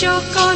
cho con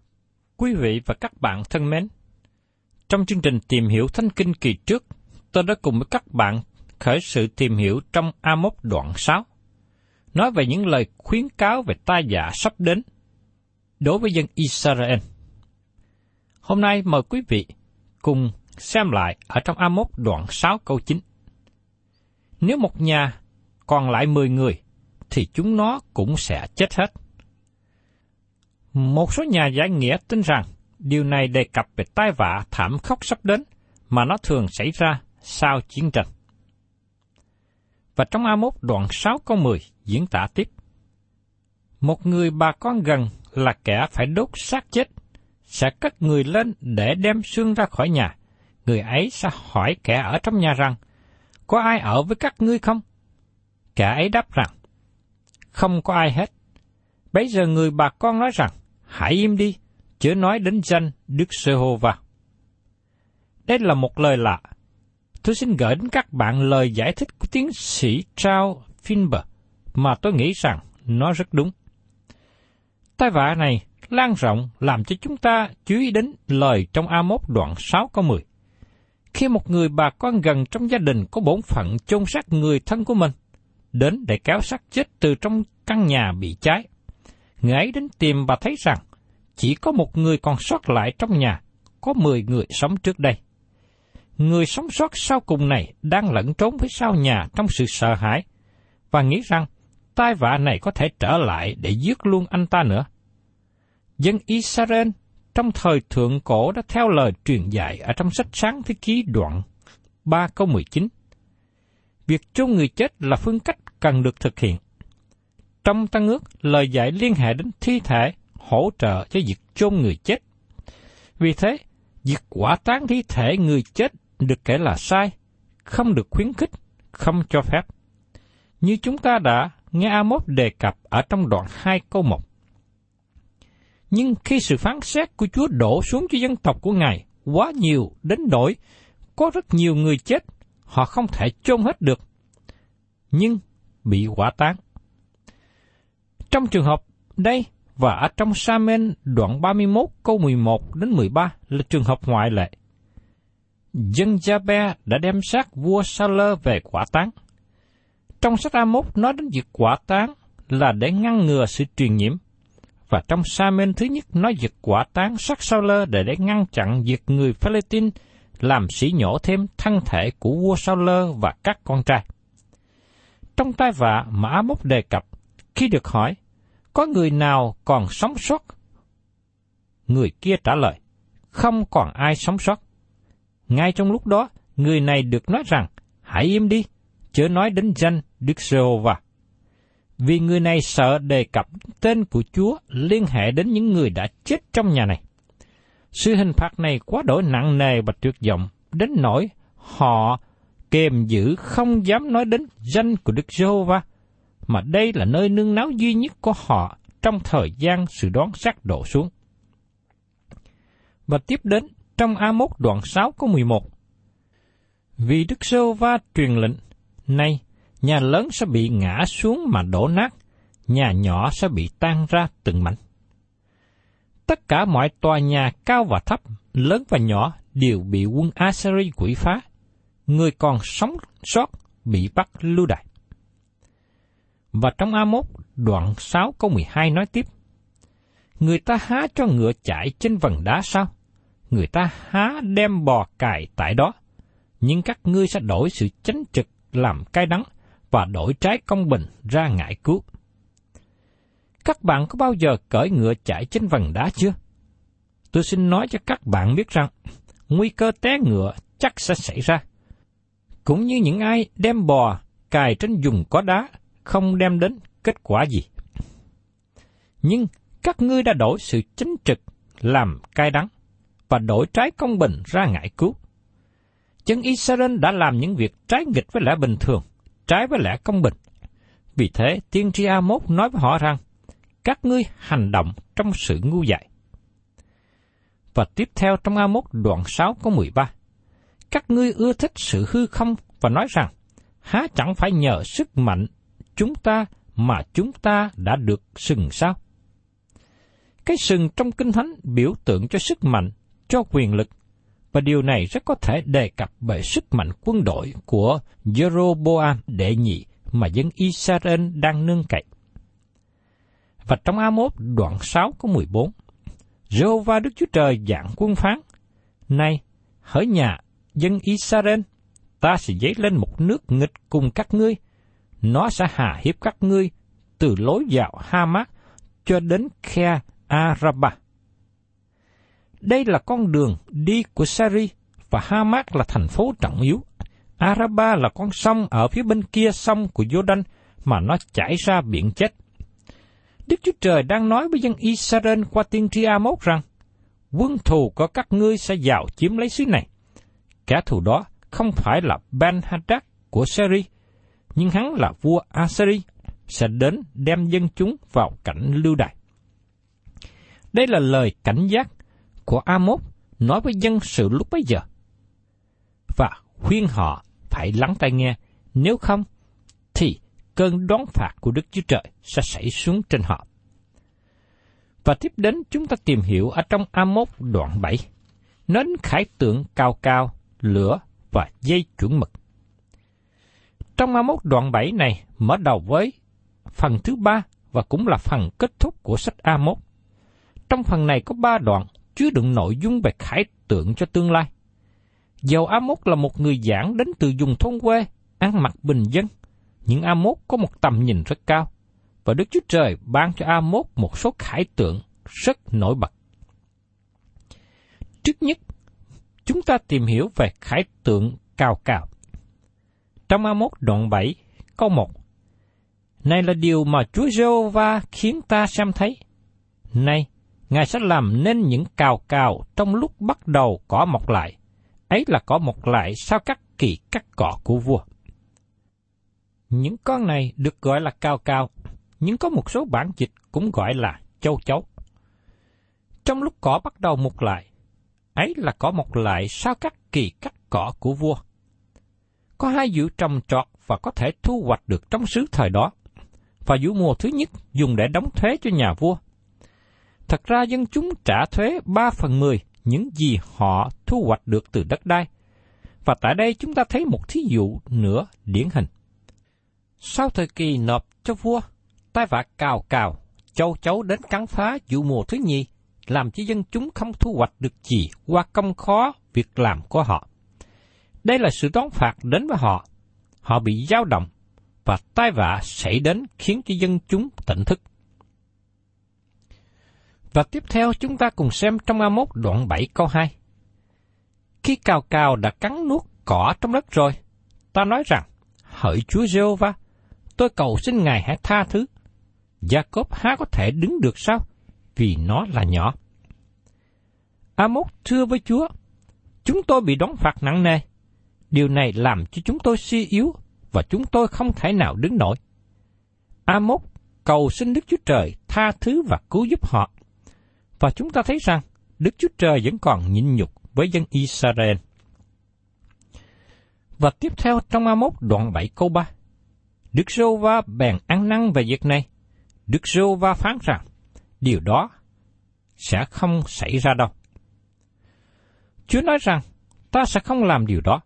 Quý vị và các bạn thân mến, trong chương trình tìm hiểu Thánh Kinh kỳ trước, tôi đã cùng với các bạn khởi sự tìm hiểu trong Amos đoạn 6, nói về những lời khuyến cáo về tai dạ sắp đến đối với dân Israel. Hôm nay mời quý vị cùng xem lại ở trong Amos đoạn 6 câu 9. Nếu một nhà còn lại 10 người, thì chúng nó cũng sẽ chết hết. Một số nhà giải nghĩa tin rằng điều này đề cập về tai vạ thảm khốc sắp đến mà nó thường xảy ra sau chiến tranh. Và trong A1 đoạn 6 câu 10 diễn tả tiếp. Một người bà con gần là kẻ phải đốt xác chết, sẽ cất người lên để đem xương ra khỏi nhà. Người ấy sẽ hỏi kẻ ở trong nhà rằng, có ai ở với các ngươi không? Kẻ ấy đáp rằng, không có ai hết. Bây giờ người bà con nói rằng, hãy im đi, chớ nói đến danh Đức Sê-hô-va. Đây là một lời lạ. Tôi xin gửi đến các bạn lời giải thích của tiến sĩ Charles Finber mà tôi nghĩ rằng nó rất đúng. Tai vạ này lan rộng làm cho chúng ta chú ý đến lời trong A1 đoạn 6 câu 10. Khi một người bà con gần trong gia đình có bổn phận chôn xác người thân của mình, đến để kéo xác chết từ trong căn nhà bị cháy, người ấy đến tìm và thấy rằng chỉ có một người còn sót lại trong nhà, có mười người sống trước đây. Người sống sót sau cùng này đang lẫn trốn phía sau nhà trong sự sợ hãi và nghĩ rằng tai vạ này có thể trở lại để giết luôn anh ta nữa. Dân Israel trong thời thượng cổ đã theo lời truyền dạy ở trong sách sáng thế ký đoạn 3 câu 19. Việc chôn người chết là phương cách cần được thực hiện. Trong tăng ước, lời dạy liên hệ đến thi thể hỗ trợ cho việc chôn người chết. Vì thế, việc quả táng thi thể người chết được kể là sai, không được khuyến khích, không cho phép. Như chúng ta đã nghe Amos đề cập ở trong đoạn 2 câu 1. Nhưng khi sự phán xét của Chúa đổ xuống cho dân tộc của Ngài quá nhiều đến nỗi có rất nhiều người chết, họ không thể chôn hết được, nhưng bị quả táng. Trong trường hợp đây và ở trong Sa-men đoạn 31 câu 11 đến 13 là trường hợp ngoại lệ. Dân Gia-be đã đem xác vua Sa-lơ về quả táng. Trong sách A-mốt nói đến việc quả táng là để ngăn ngừa sự truyền nhiễm, và trong Sa-men thứ nhất nói việc quả táng sắc sao lơ để để ngăn chặn việc người Philippines làm sỉ nhổ thêm thân thể của vua sao lơ và các con trai. Trong tai vạ mà Á Mốc đề cập, khi được hỏi, có người nào còn sống sót? Người kia trả lời, không còn ai sống sót. Ngay trong lúc đó, người này được nói rằng, hãy im đi, chớ nói đến danh Đức Giê-hô-va. Vì người này sợ đề cập tên của Chúa liên hệ đến những người đã chết trong nhà này. Sự hình phạt này quá đổi nặng nề và tuyệt vọng, đến nỗi họ kềm giữ không dám nói đến danh của Đức Giê-hô-va, mà đây là nơi nương náu duy nhất của họ trong thời gian sự đoán xác đổ xuống. Và tiếp đến trong A1 đoạn 6 có 11. Vì Đức Giê-hô-va truyền lệnh, nay nhà lớn sẽ bị ngã xuống mà đổ nát, nhà nhỏ sẽ bị tan ra từng mảnh. Tất cả mọi tòa nhà cao và thấp, lớn và nhỏ đều bị quân Assyri quỷ phá. Người còn sống sót bị bắt lưu đày. Và trong A1, đoạn 6 câu 12 nói tiếp, Người ta há cho ngựa chạy trên vần đá sao? Người ta há đem bò cài tại đó, nhưng các ngươi sẽ đổi sự chánh trực làm cay đắng và đổi trái công bình ra ngại cứu. Các bạn có bao giờ cởi ngựa chạy trên vần đá chưa? Tôi xin nói cho các bạn biết rằng, nguy cơ té ngựa chắc sẽ xảy ra. Cũng như những ai đem bò cài trên dùng có đá, không đem đến kết quả gì. Nhưng các ngươi đã đổi sự chính trực làm cay đắng và đổi trái công bình ra ngại cứu. Chân Israel đã làm những việc trái nghịch với lẽ bình thường, trái với lẽ công bình. Vì thế, tiên tri A-mốt nói với họ rằng, các ngươi hành động trong sự ngu dại. Và tiếp theo trong A-mốt đoạn 6 có 13. Các ngươi ưa thích sự hư không và nói rằng, há chẳng phải nhờ sức mạnh chúng ta mà chúng ta đã được sừng sao? Cái sừng trong Kinh Thánh biểu tượng cho sức mạnh, cho quyền lực, và điều này rất có thể đề cập về sức mạnh quân đội của Jeroboam đệ nhị mà dân Israel đang nương cậy. Và trong A1 đoạn 6 có 14, Jehovah Đức Chúa Trời dạng quân phán, Này, hỡi nhà dân Israel, ta sẽ dấy lên một nước nghịch cùng các ngươi, nó sẽ hà hiếp các ngươi từ lối vào Hamas cho đến khe Araba. Đây là con đường đi của Sari và Hamas là thành phố trọng yếu. Araba là con sông ở phía bên kia sông của Jordan mà nó chảy ra biển chết. Đức Chúa Trời đang nói với dân Israel qua tiên tri Amos rằng, quân thù của các ngươi sẽ vào chiếm lấy xứ này. Kẻ thù đó không phải là Ben Hadad của Syria, nhưng hắn là vua Assyri sẽ đến đem dân chúng vào cảnh lưu đày. Đây là lời cảnh giác của Amos nói với dân sự lúc bấy giờ. Và khuyên họ phải lắng tai nghe, nếu không thì cơn đón phạt của Đức Chúa Trời sẽ xảy xuống trên họ. Và tiếp đến chúng ta tìm hiểu ở trong Amos đoạn 7, nến khải tượng cao cao, lửa và dây chuẩn mực. Trong Amos đoạn 7 này mở đầu với phần thứ ba và cũng là phần kết thúc của sách A1. Trong phần này có ba đoạn chứa đựng nội dung về khải tượng cho tương lai. Dầu Amos là một người giảng đến từ vùng thôn quê, ăn mặc bình dân, nhưng A1 có một tầm nhìn rất cao, và Đức Chúa Trời ban cho A1 một số khải tượng rất nổi bật. Trước nhất, chúng ta tìm hiểu về khải tượng cao cao. Trong Amos đoạn 7, câu 1 Này là điều mà Chúa giê va khiến ta xem thấy. Này, Ngài sẽ làm nên những cào cào trong lúc bắt đầu cỏ mọc lại. Ấy là cỏ mọc lại sau các kỳ cắt cỏ của vua. Những con này được gọi là cao cao, nhưng có một số bản dịch cũng gọi là châu chấu. Trong lúc cỏ bắt đầu mọc lại, ấy là cỏ mọc lại sau các kỳ cắt cỏ của vua. Có hai vụ trồng trọt và có thể thu hoạch được trong xứ thời đó, và vụ mùa thứ nhất dùng để đóng thuế cho nhà vua. Thật ra dân chúng trả thuế 3 phần 10 những gì họ thu hoạch được từ đất đai. Và tại đây chúng ta thấy một thí dụ nữa điển hình. Sau thời kỳ nộp cho vua, tai vạ cào cào châu chấu đến cắn phá vụ mùa thứ nhì, làm cho dân chúng không thu hoạch được gì qua công khó việc làm của họ. Đây là sự đón phạt đến với họ. Họ bị dao động và tai vạ xảy đến khiến cho dân chúng tỉnh thức. Và tiếp theo chúng ta cùng xem trong A1 đoạn 7 câu 2. Khi cào cào đã cắn nuốt cỏ trong đất rồi, ta nói rằng, hỡi Chúa giê va tôi cầu xin Ngài hãy tha thứ. gia cốp há có thể đứng được sao? Vì nó là nhỏ. Amos thưa với Chúa, chúng tôi bị đóng phạt nặng nề. Điều này làm cho chúng tôi suy yếu và chúng tôi không thể nào đứng nổi. Amos cầu xin Đức Chúa Trời tha thứ và cứu giúp họ. Và chúng ta thấy rằng Đức Chúa Trời vẫn còn nhịn nhục với dân Israel. Và tiếp theo trong Amos đoạn 7 câu 3. Đức Rô Va bèn ăn năn về việc này. Đức Rô Va phán rằng, điều đó sẽ không xảy ra đâu. Chúa nói rằng, ta sẽ không làm điều đó.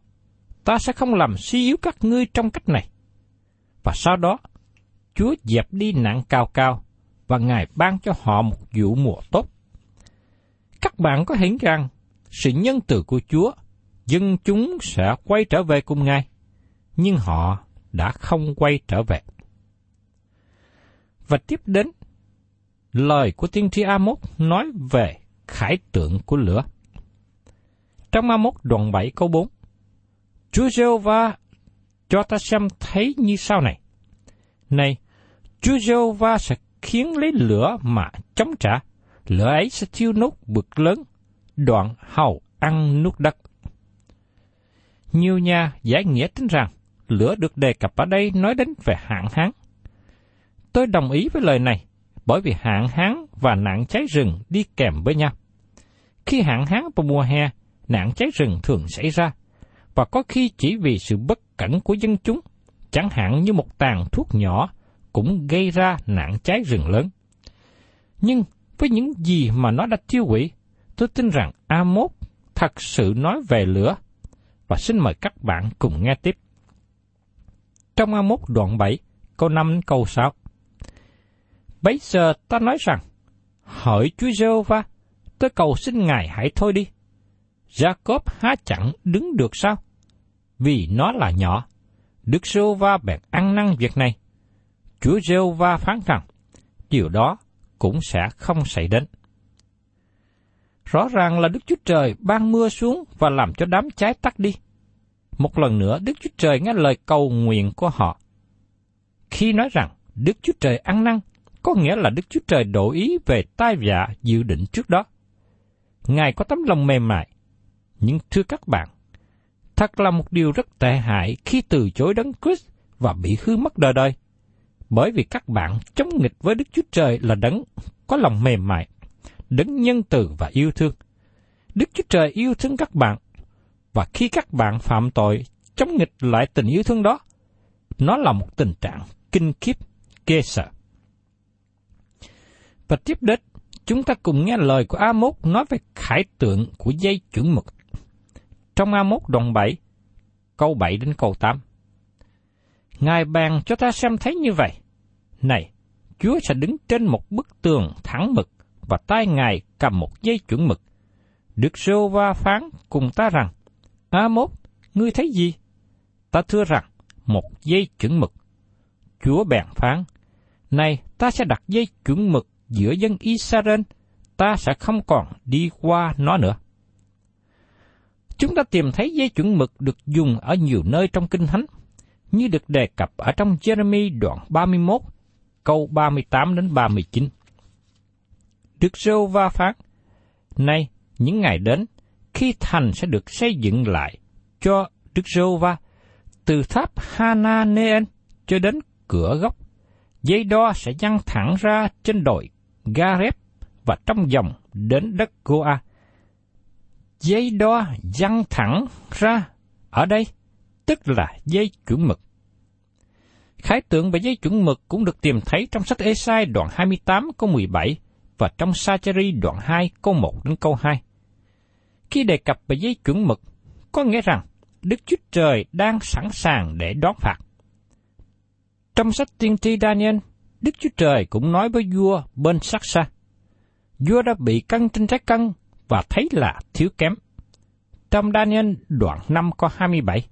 Ta sẽ không làm suy yếu các ngươi trong cách này. Và sau đó, Chúa dẹp đi nạn cao cao và Ngài ban cho họ một vụ mùa tốt. Các bạn có hiểu rằng sự nhân từ của Chúa, dân chúng sẽ quay trở về cùng Ngài, nhưng họ đã không quay trở về. Và tiếp đến, lời của tiên tri Amos nói về khải tượng của lửa. Trong Amos đoạn 7 câu 4, Chúa giê va cho ta xem thấy như sau này. Này, Chúa giê va sẽ khiến lấy lửa mà chống trả, lửa ấy sẽ thiêu nốt bực lớn, đoạn hầu ăn nuốt đất. Nhiều nhà giải nghĩa tính rằng lửa được đề cập ở đây nói đến về hạn hán. Tôi đồng ý với lời này, bởi vì hạn hán và nạn cháy rừng đi kèm với nhau. Khi hạn hán vào mùa hè, nạn cháy rừng thường xảy ra, và có khi chỉ vì sự bất cẩn của dân chúng, chẳng hạn như một tàn thuốc nhỏ cũng gây ra nạn cháy rừng lớn. Nhưng với những gì mà nó đã tiêu hủy, tôi tin rằng A1 thật sự nói về lửa, và xin mời các bạn cùng nghe tiếp trong A1 đoạn 7, câu 5 câu 6. Bấy giờ ta nói rằng, hỡi Chúa giê va tôi cầu xin Ngài hãy thôi đi. Jacob há chẳng đứng được sao? Vì nó là nhỏ. Đức Sô va bèn ăn năn việc này. Chúa giê va phán rằng, điều đó cũng sẽ không xảy đến. Rõ ràng là Đức Chúa Trời ban mưa xuống và làm cho đám cháy tắt đi. Một lần nữa, Đức Chúa Trời nghe lời cầu nguyện của họ. Khi nói rằng Đức Chúa Trời ăn năn, có nghĩa là Đức Chúa Trời đổi ý về tai vạ dự định trước đó. Ngài có tấm lòng mềm mại. Nhưng thưa các bạn, thật là một điều rất tệ hại khi từ chối đấng Christ và bị hư mất đời đời. Bởi vì các bạn chống nghịch với Đức Chúa Trời là đấng có lòng mềm mại, đấng nhân từ và yêu thương. Đức Chúa Trời yêu thương các bạn và khi các bạn phạm tội chống nghịch lại tình yêu thương đó, nó là một tình trạng kinh khiếp, ghê sợ. Và tiếp đến, chúng ta cùng nghe lời của A-mốt nói về khải tượng của dây chuẩn mực. Trong A1 đoạn 7, câu 7 đến câu 8. Ngài bàn cho ta xem thấy như vậy. Này, Chúa sẽ đứng trên một bức tường thẳng mực và tay Ngài cầm một dây chuẩn mực. Đức Sô Va phán cùng ta rằng, A1, ngươi thấy gì? Ta thưa rằng, một dây chuẩn mực. Chúa bèn phán, này ta sẽ đặt dây chuẩn mực giữa dân Israel, ta sẽ không còn đi qua nó nữa. Chúng ta tìm thấy dây chuẩn mực được dùng ở nhiều nơi trong Kinh Thánh, như được đề cập ở trong Jeremy đoạn 31, câu 38 đến 39. Đức Rô Va phán, nay những ngày đến, khi thành sẽ được xây dựng lại cho Đức Rô Va, từ tháp Hananeen cho đến cửa gốc, dây đo sẽ dăng thẳng ra trên đồi Gareb và trong dòng đến đất Goa. Dây đo dăng thẳng ra ở đây, tức là dây chuẩn mực. Khái tượng về dây chuẩn mực cũng được tìm thấy trong sách Esai đoạn 28 câu 17 và trong Sacheri đoạn 2 câu 1 đến câu 2. Khi đề cập về dây chuẩn mực, có nghĩa rằng Đức Chúa Trời đang sẵn sàng để đón phạt. Trong sách tiên tri Daniel, Đức Chúa Trời cũng nói với vua bên sắc xa. Vua đã bị cân trên trái cân và thấy là thiếu kém. Trong Daniel đoạn 5 có 27.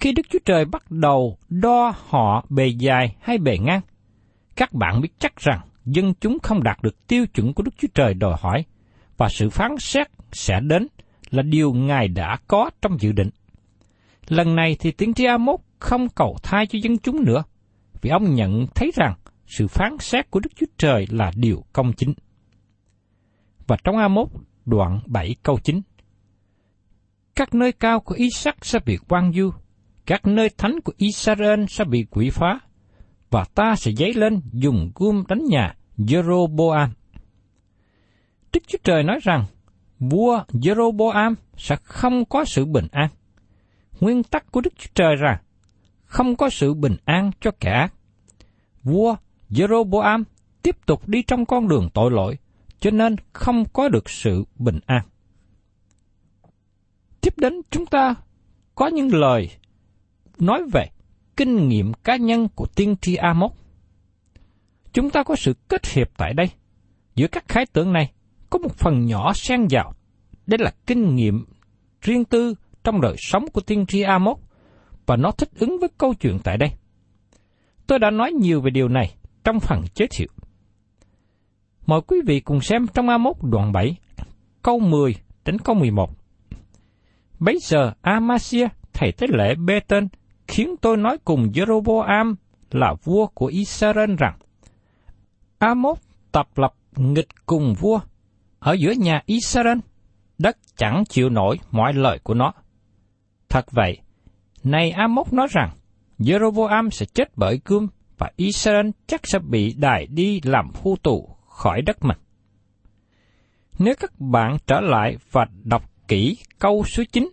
Khi Đức Chúa Trời bắt đầu đo họ bề dài hay bề ngang, các bạn biết chắc rằng dân chúng không đạt được tiêu chuẩn của Đức Chúa Trời đòi hỏi, và sự phán xét sẽ đến là điều Ngài đã có trong dự định. Lần này thì tiếng tri Amos không cầu thai cho dân chúng nữa, vì ông nhận thấy rằng sự phán xét của Đức Chúa Trời là điều công chính. Và trong Amos đoạn 7 câu 9 Các nơi cao của Isaac sẽ bị quan du, các nơi thánh của Israel sẽ bị quỷ phá, và ta sẽ dấy lên dùng gươm đánh nhà Jeroboam. Đức Chúa Trời nói rằng, vua Jeroboam sẽ không có sự bình an. Nguyên tắc của Đức Chúa Trời rằng, không có sự bình an cho kẻ ác. Vua Jeroboam tiếp tục đi trong con đường tội lỗi, cho nên không có được sự bình an. Tiếp đến chúng ta có những lời nói về kinh nghiệm cá nhân của tiên tri Amos. Chúng ta có sự kết hiệp tại đây. Giữa các khái tượng này, có một phần nhỏ xen vào. Đây là kinh nghiệm riêng tư trong đời sống của tiên tri Amos và nó thích ứng với câu chuyện tại đây. Tôi đã nói nhiều về điều này trong phần giới thiệu. Mời quý vị cùng xem trong Amos đoạn 7, câu 10 đến câu 11. Bấy giờ Amasia, thầy tế lễ bê tên, khiến tôi nói cùng Jeroboam là vua của Israel rằng, Amos tập lập nghịch cùng vua ở giữa nhà Israel, đất chẳng chịu nổi mọi lời của nó. Thật vậy, này Amos nói rằng, Jeroboam sẽ chết bởi cương và Israel chắc sẽ bị đài đi làm phu tù khỏi đất mình. Nếu các bạn trở lại và đọc kỹ câu số 9,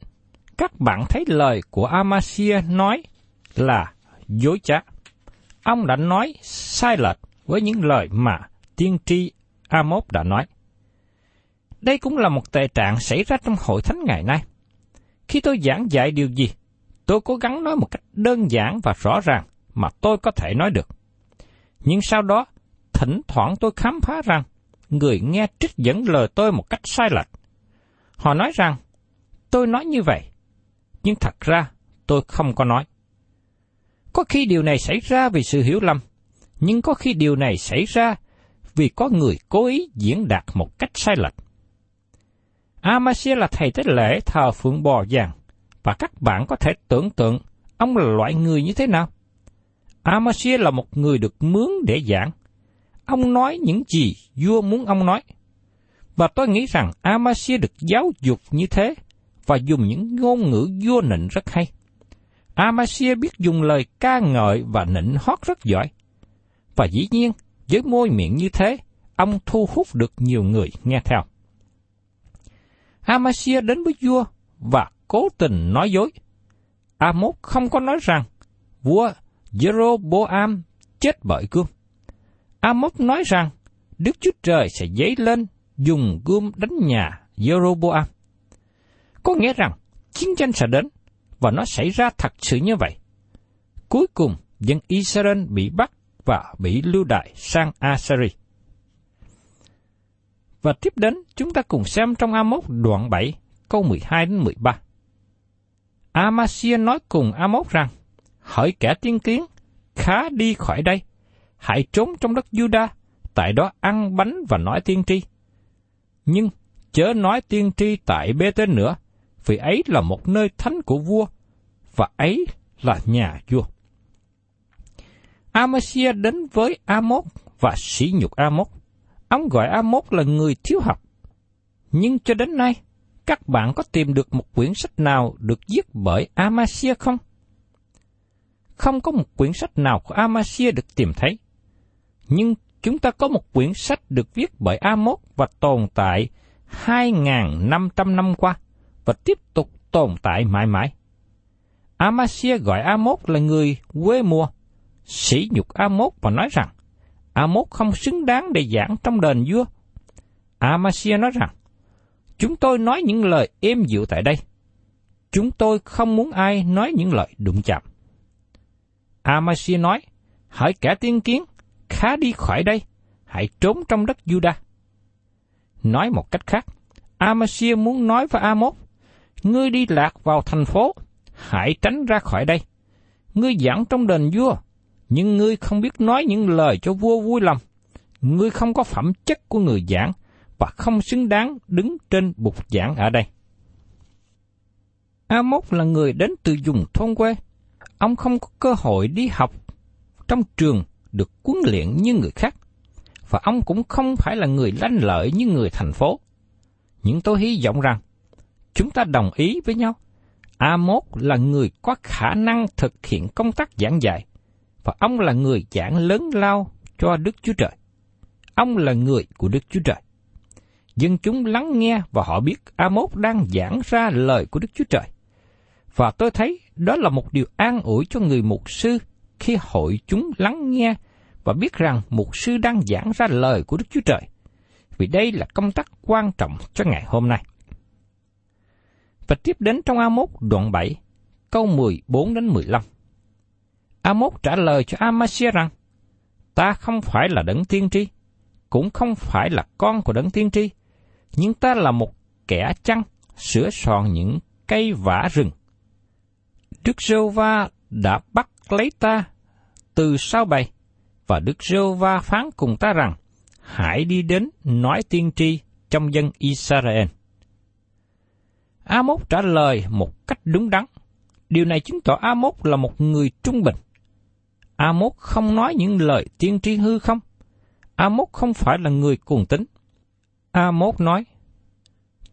các bạn thấy lời của Amasia nói là dối trá. Ông đã nói sai lệch với những lời mà tiên tri Amos đã nói. Đây cũng là một tệ trạng xảy ra trong hội thánh ngày nay. Khi tôi giảng dạy điều gì, tôi cố gắng nói một cách đơn giản và rõ ràng mà tôi có thể nói được. Nhưng sau đó, thỉnh thoảng tôi khám phá rằng người nghe trích dẫn lời tôi một cách sai lệch. Họ nói rằng, tôi nói như vậy, nhưng thật ra tôi không có nói. Có khi điều này xảy ra vì sự hiểu lầm, nhưng có khi điều này xảy ra vì có người cố ý diễn đạt một cách sai lệch. Amasia là thầy tế lễ thờ phượng bò vàng, và các bạn có thể tưởng tượng ông là loại người như thế nào. Amasia là một người được mướn để giảng. Ông nói những gì vua muốn ông nói. Và tôi nghĩ rằng Amasia được giáo dục như thế và dùng những ngôn ngữ vua nịnh rất hay. Amasia biết dùng lời ca ngợi và nịnh hót rất giỏi. Và dĩ nhiên, với môi miệng như thế, ông thu hút được nhiều người nghe theo. Amasia đến với vua và cố tình nói dối. Amos không có nói rằng vua Jeroboam chết bởi cương. Amos nói rằng Đức Chúa Trời sẽ dấy lên dùng gươm đánh nhà Jeroboam. Có nghĩa rằng chiến tranh sẽ đến và nó xảy ra thật sự như vậy. Cuối cùng, dân Israel bị bắt và bị lưu đại sang Assyria. Và tiếp đến, chúng ta cùng xem trong Amos đoạn 7, câu 12 đến 13. Amasia nói cùng Amos rằng, Hỡi kẻ tiên kiến, khá đi khỏi đây, hãy trốn trong đất Juda, tại đó ăn bánh và nói tiên tri. Nhưng chớ nói tiên tri tại bê tên nữa, vì ấy là một nơi thánh của vua, và ấy là nhà vua. Amasia đến với Amos và sỉ nhục Amos. Ông gọi Amos là người thiếu học. Nhưng cho đến nay, các bạn có tìm được một quyển sách nào được viết bởi Amasia không? Không có một quyển sách nào của Amasia được tìm thấy. Nhưng chúng ta có một quyển sách được viết bởi Amos và tồn tại 2.500 năm qua và tiếp tục tồn tại mãi mãi. Amasia gọi Amos là người quê mùa, sỉ nhục Amos và nói rằng Amos không xứng đáng để giảng trong đền vua. Amasia nói rằng, chúng tôi nói những lời êm dịu tại đây. Chúng tôi không muốn ai nói những lời đụng chạm. Amasia nói, hỡi kẻ tiên kiến, khá đi khỏi đây, hãy trốn trong đất Juda. Nói một cách khác, Amasia muốn nói với Amos, ngươi đi lạc vào thành phố, hãy tránh ra khỏi đây. Ngươi giảng trong đền vua, nhưng ngươi không biết nói những lời cho vua vui lòng. Ngươi không có phẩm chất của người giảng và không xứng đáng đứng trên bục giảng ở đây. Amos là người đến từ vùng thôn quê. Ông không có cơ hội đi học trong trường được quấn luyện như người khác. Và ông cũng không phải là người lanh lợi như người thành phố. Nhưng tôi hy vọng rằng chúng ta đồng ý với nhau. Amos là người có khả năng thực hiện công tác giảng dạy, và ông là người giảng lớn lao cho Đức Chúa Trời. Ông là người của Đức Chúa Trời. Dân chúng lắng nghe và họ biết Amos đang giảng ra lời của Đức Chúa Trời. Và tôi thấy đó là một điều an ủi cho người mục sư khi hội chúng lắng nghe và biết rằng mục sư đang giảng ra lời của Đức Chúa Trời. Vì đây là công tác quan trọng cho ngày hôm nay. Và tiếp đến trong A1 đoạn 7, câu 14 đến 15. A1 trả lời cho Amasia rằng, Ta không phải là đấng tiên tri, cũng không phải là con của đấng tiên tri, nhưng ta là một kẻ chăn sửa soạn những cây vả rừng. Đức Rêu Va đã bắt lấy ta từ sau bày, và Đức Rêu Va phán cùng ta rằng, hãy đi đến nói tiên tri trong dân Israel. Amos trả lời một cách đúng đắn. Điều này chứng tỏ Amos là một người trung bình. Amos không nói những lời tiên tri hư không. Amos không phải là người cuồng tính. Amos nói,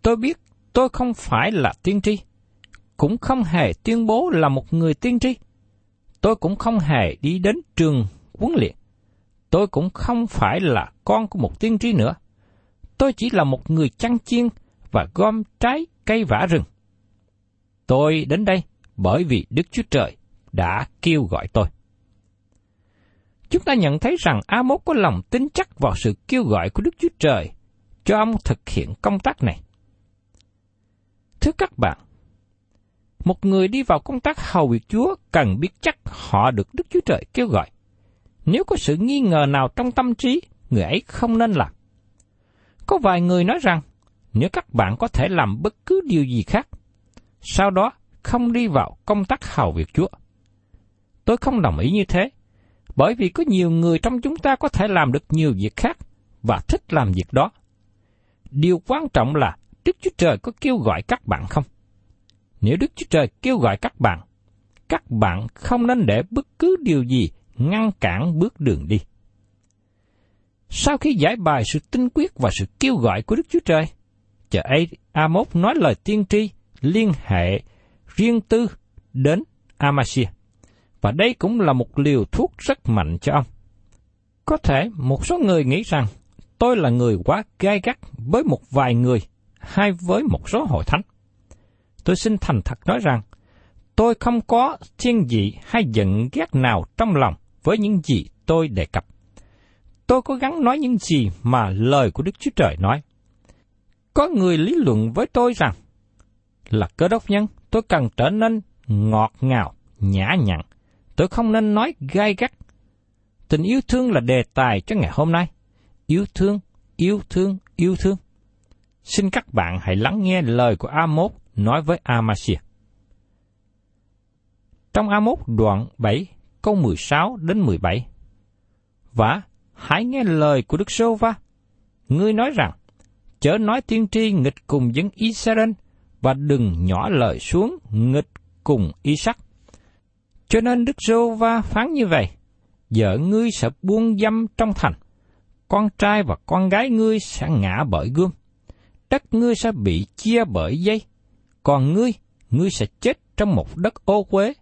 Tôi biết tôi không phải là tiên tri, cũng không hề tuyên bố là một người tiên tri. Tôi cũng không hề đi đến trường huấn luyện. Tôi cũng không phải là con của một tiên tri nữa. Tôi chỉ là một người chăn chiên và gom trái cây vả rừng. Tôi đến đây bởi vì Đức Chúa Trời đã kêu gọi tôi. Chúng ta nhận thấy rằng Amos có lòng tin chắc vào sự kêu gọi của Đức Chúa Trời cho ông thực hiện công tác này. Thưa các bạn, một người đi vào công tác hầu việc Chúa cần biết chắc họ được Đức Chúa Trời kêu gọi. Nếu có sự nghi ngờ nào trong tâm trí, người ấy không nên làm. Có vài người nói rằng, nếu các bạn có thể làm bất cứ điều gì khác, sau đó không đi vào công tác hầu việc Chúa. Tôi không đồng ý như thế, bởi vì có nhiều người trong chúng ta có thể làm được nhiều việc khác và thích làm việc đó. Điều quan trọng là Đức Chúa Trời có kêu gọi các bạn không? Nếu Đức Chúa Trời kêu gọi các bạn, các bạn không nên để bất cứ điều gì ngăn cản bước đường đi. Sau khi giải bài sự tinh quyết và sự kêu gọi của Đức Chúa Trời, chờ ấy Amos nói lời tiên tri liên hệ riêng tư đến Amasia. Và đây cũng là một liều thuốc rất mạnh cho ông. Có thể một số người nghĩ rằng tôi là người quá gai gắt với một vài người hay với một số hội thánh. Tôi xin thành thật nói rằng, tôi không có thiên dị hay giận ghét nào trong lòng với những gì tôi đề cập. Tôi cố gắng nói những gì mà lời của Đức Chúa Trời nói. Có người lý luận với tôi rằng, là cơ đốc nhân, tôi cần trở nên ngọt ngào, nhã nhặn. Tôi không nên nói gai gắt. Tình yêu thương là đề tài cho ngày hôm nay. Yêu thương, yêu thương, yêu thương. Xin các bạn hãy lắng nghe lời của Amos nói với Amasia. Trong Amos đoạn 7, câu 16 đến 17. Và hãy nghe lời của Đức Sô Va. Ngươi nói rằng, chớ nói tiên tri nghịch cùng dân Israel và đừng nhỏ lời xuống nghịch cùng Isaac. Cho nên Đức Sô Va phán như vậy, vợ ngươi sẽ buông dâm trong thành, con trai và con gái ngươi sẽ ngã bởi gươm, đất ngươi sẽ bị chia bởi dây, còn ngươi, ngươi sẽ chết trong một đất ô quế,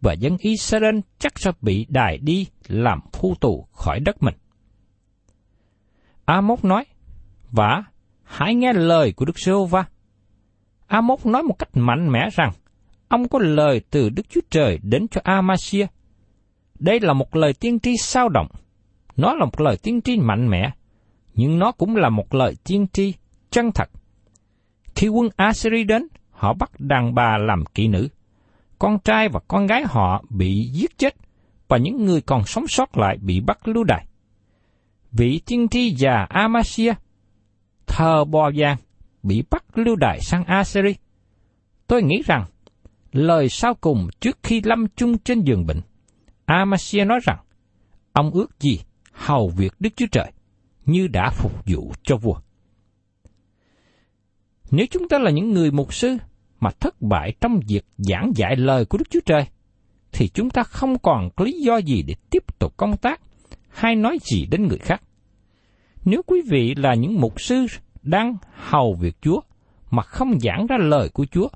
và dân Israel chắc sẽ bị đài đi làm phu tù khỏi đất mình. Amos nói, và hãy nghe lời của Đức Giê-hô-va. Amos nói một cách mạnh mẽ rằng, ông có lời từ Đức Chúa Trời đến cho Amasia. Đây là một lời tiên tri sao động. Nó là một lời tiên tri mạnh mẽ, nhưng nó cũng là một lời tiên tri chân thật. Khi quân Assyri đến, họ bắt đàn bà làm kỹ nữ. Con trai và con gái họ bị giết chết, và những người còn sống sót lại bị bắt lưu đày. vị tiên tri già Amasia, thờ bò vàng, bị bắt lưu đày sang Assyria. Tôi nghĩ rằng, lời sau cùng trước khi lâm chung trên giường bệnh, Amasia nói rằng, ông ước gì hầu việc Đức Chúa Trời, như đã phục vụ cho vua. Nếu chúng ta là những người mục sư mà thất bại trong việc giảng dạy lời của Đức Chúa Trời, thì chúng ta không còn lý do gì để tiếp tục công tác hay nói gì đến người khác. Nếu quý vị là những mục sư đang hầu việc Chúa mà không giảng ra lời của Chúa,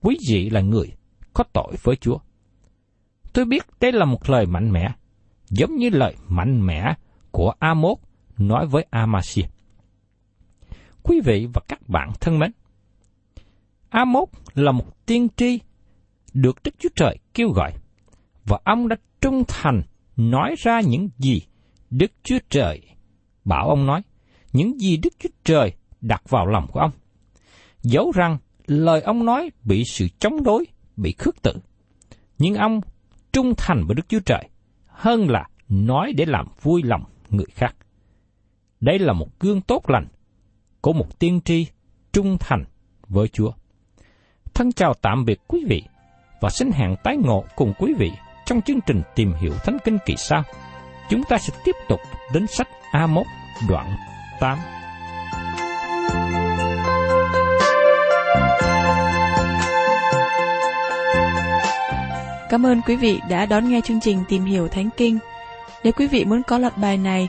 quý vị là người có tội với Chúa. Tôi biết đây là một lời mạnh mẽ, giống như lời mạnh mẽ của Amos nói với Amasia. Quý vị và các bạn thân mến, Amos là một tiên tri được Đức Chúa Trời kêu gọi, và ông đã trung thành nói ra những gì Đức Chúa Trời bảo ông nói, những gì Đức Chúa Trời đặt vào lòng của ông. Dẫu rằng lời ông nói bị sự chống đối, bị khước từ nhưng ông trung thành với Đức Chúa Trời hơn là nói để làm vui lòng người khác. Đây là một gương tốt lành của một tiên tri trung thành với Chúa. Thân chào tạm biệt quý vị và xin hẹn tái ngộ cùng quý vị trong chương trình tìm hiểu Thánh Kinh kỳ sau. Chúng ta sẽ tiếp tục đến sách A1 đoạn 8. Cảm ơn quý vị đã đón nghe chương trình Tìm hiểu Thánh Kinh. Nếu quý vị muốn có loạt bài này,